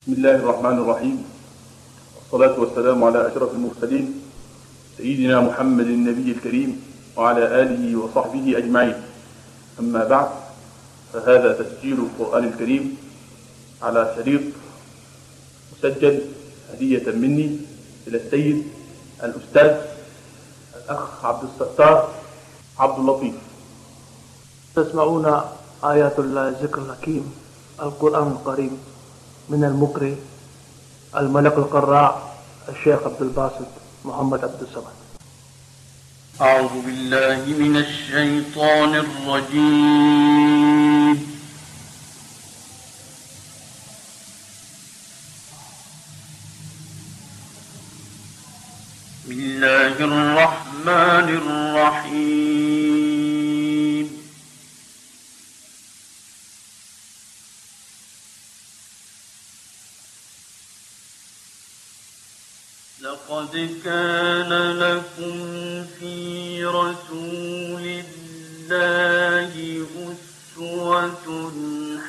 بسم الله الرحمن الرحيم. والصلاة والسلام على أشرف المرسلين سيدنا محمد النبي الكريم وعلى آله وصحبه أجمعين. أما بعد فهذا تسجيل القرآن الكريم على شريط مسجل هدية مني إلى السيد الأستاذ الأخ عبد الستار عبد اللطيف. تسمعون آيات الله ذكر الحكيم القرآن الكريم. من المقري الملك القراء الشيخ عبد الباسط محمد عبد الصمد. أعوذ بالله من الشيطان الرجيم بسم الله الرحمن الرحيم لقد كان لكم في رسول الله أسوة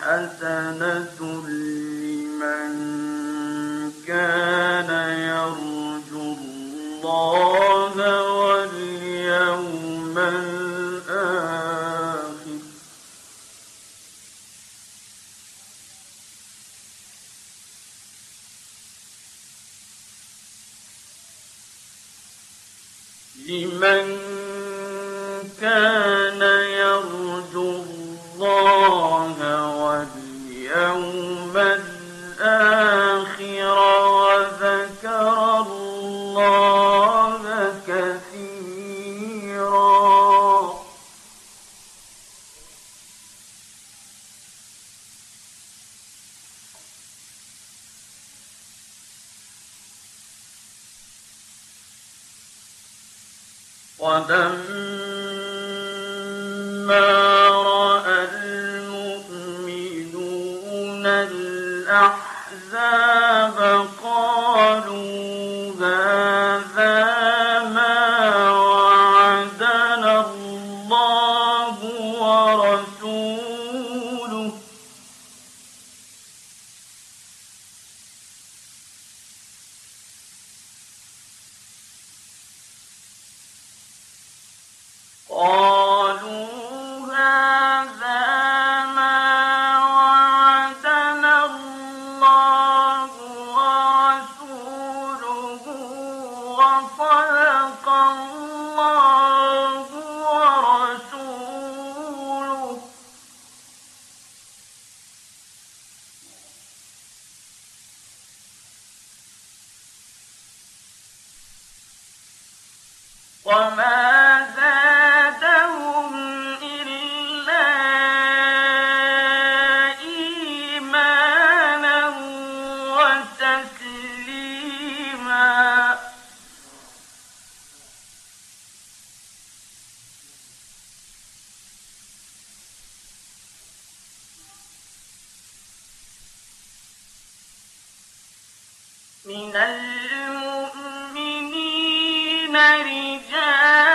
حسنة لمن الله المؤمنين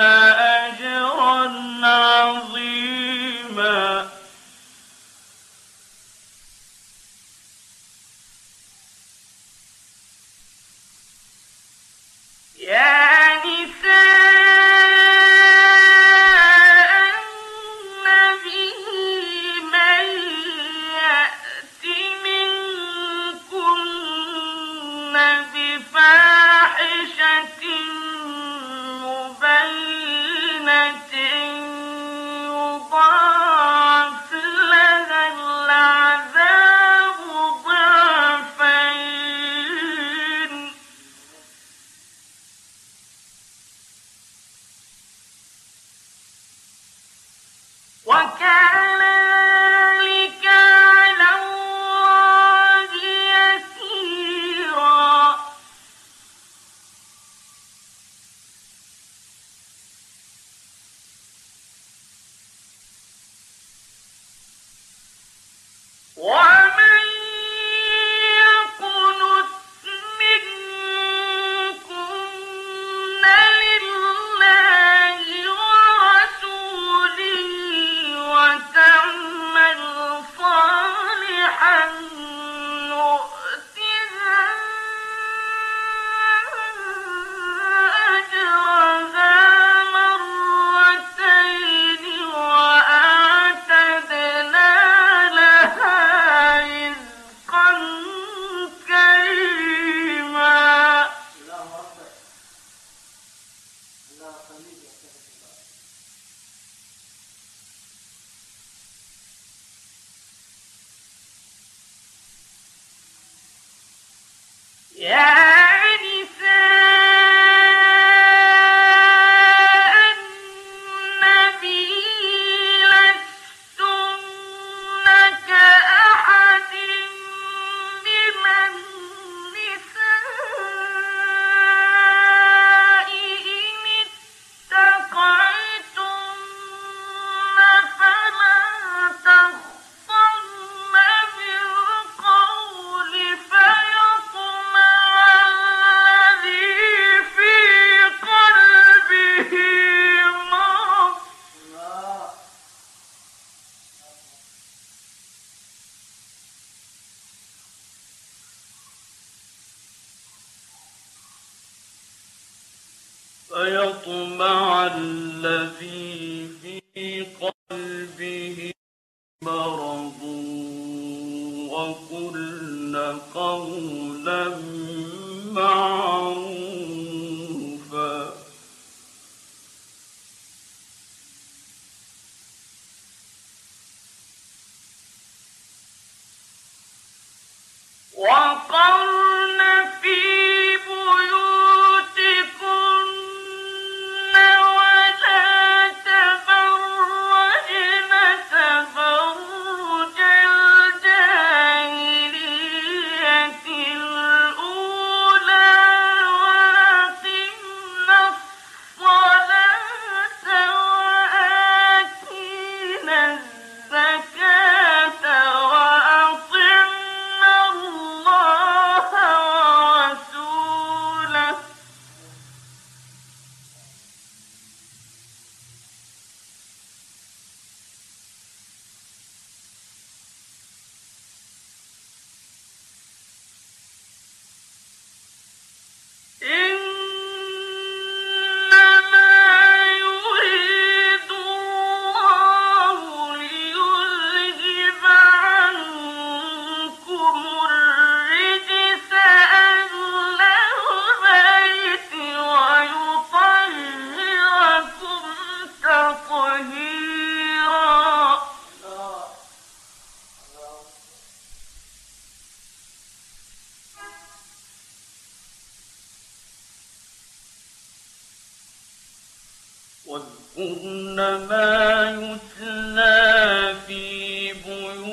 ما Yeah! فيطمع الذي في قلبه مرض وقلن قوم واذكرن ما يتلى في بيوت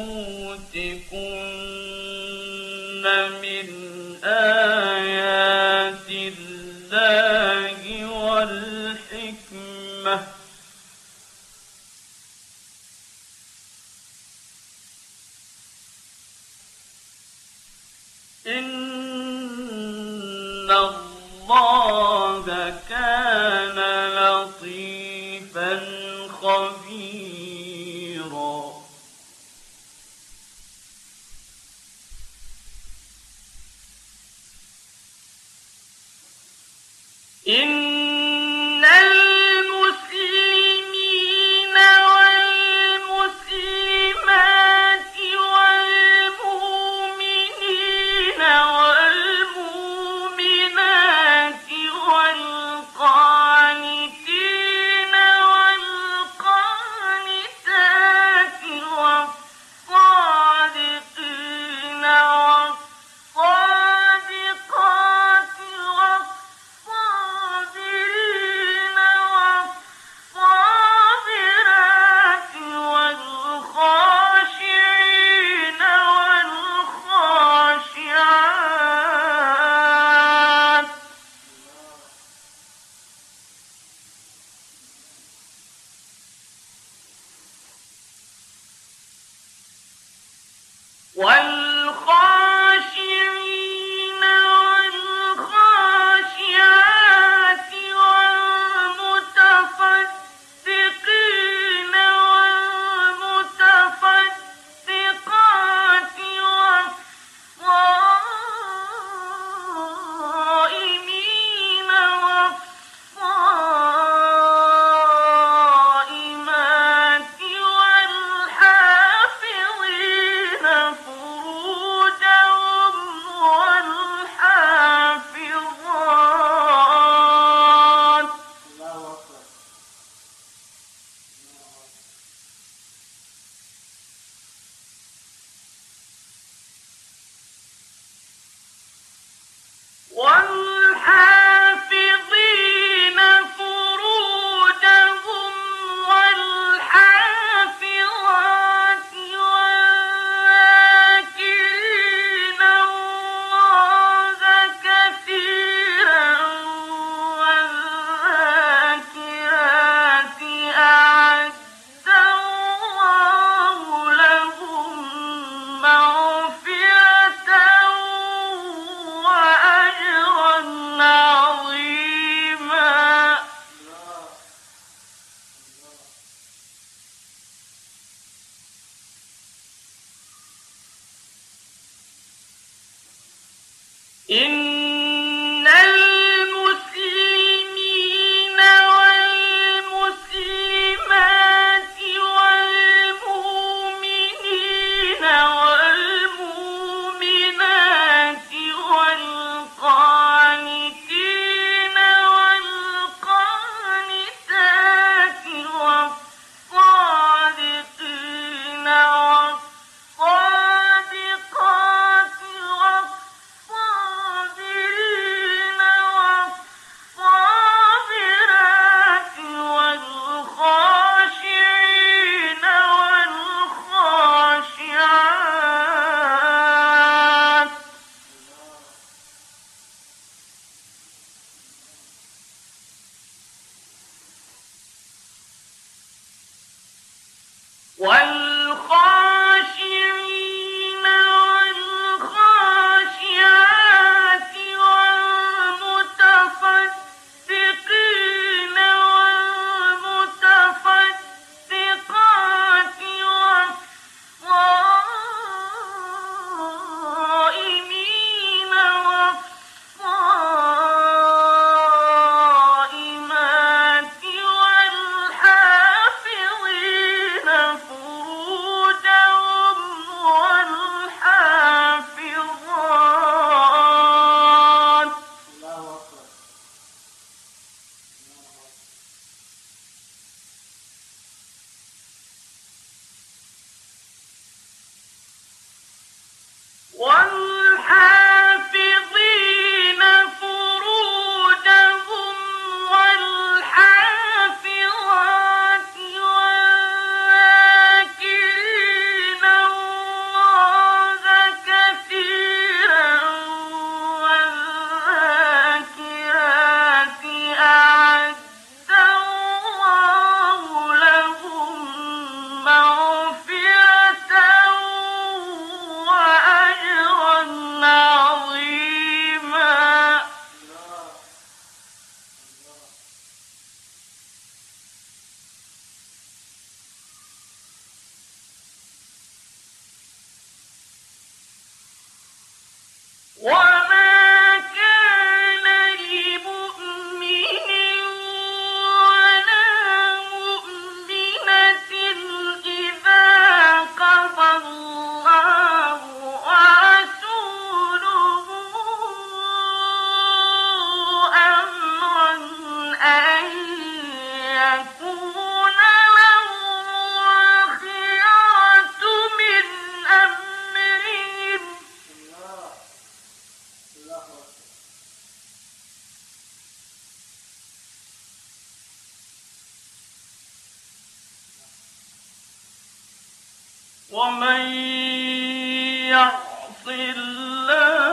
والصادقين ومن يعص الله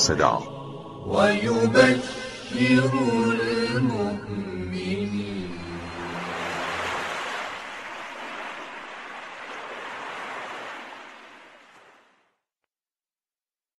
صدا.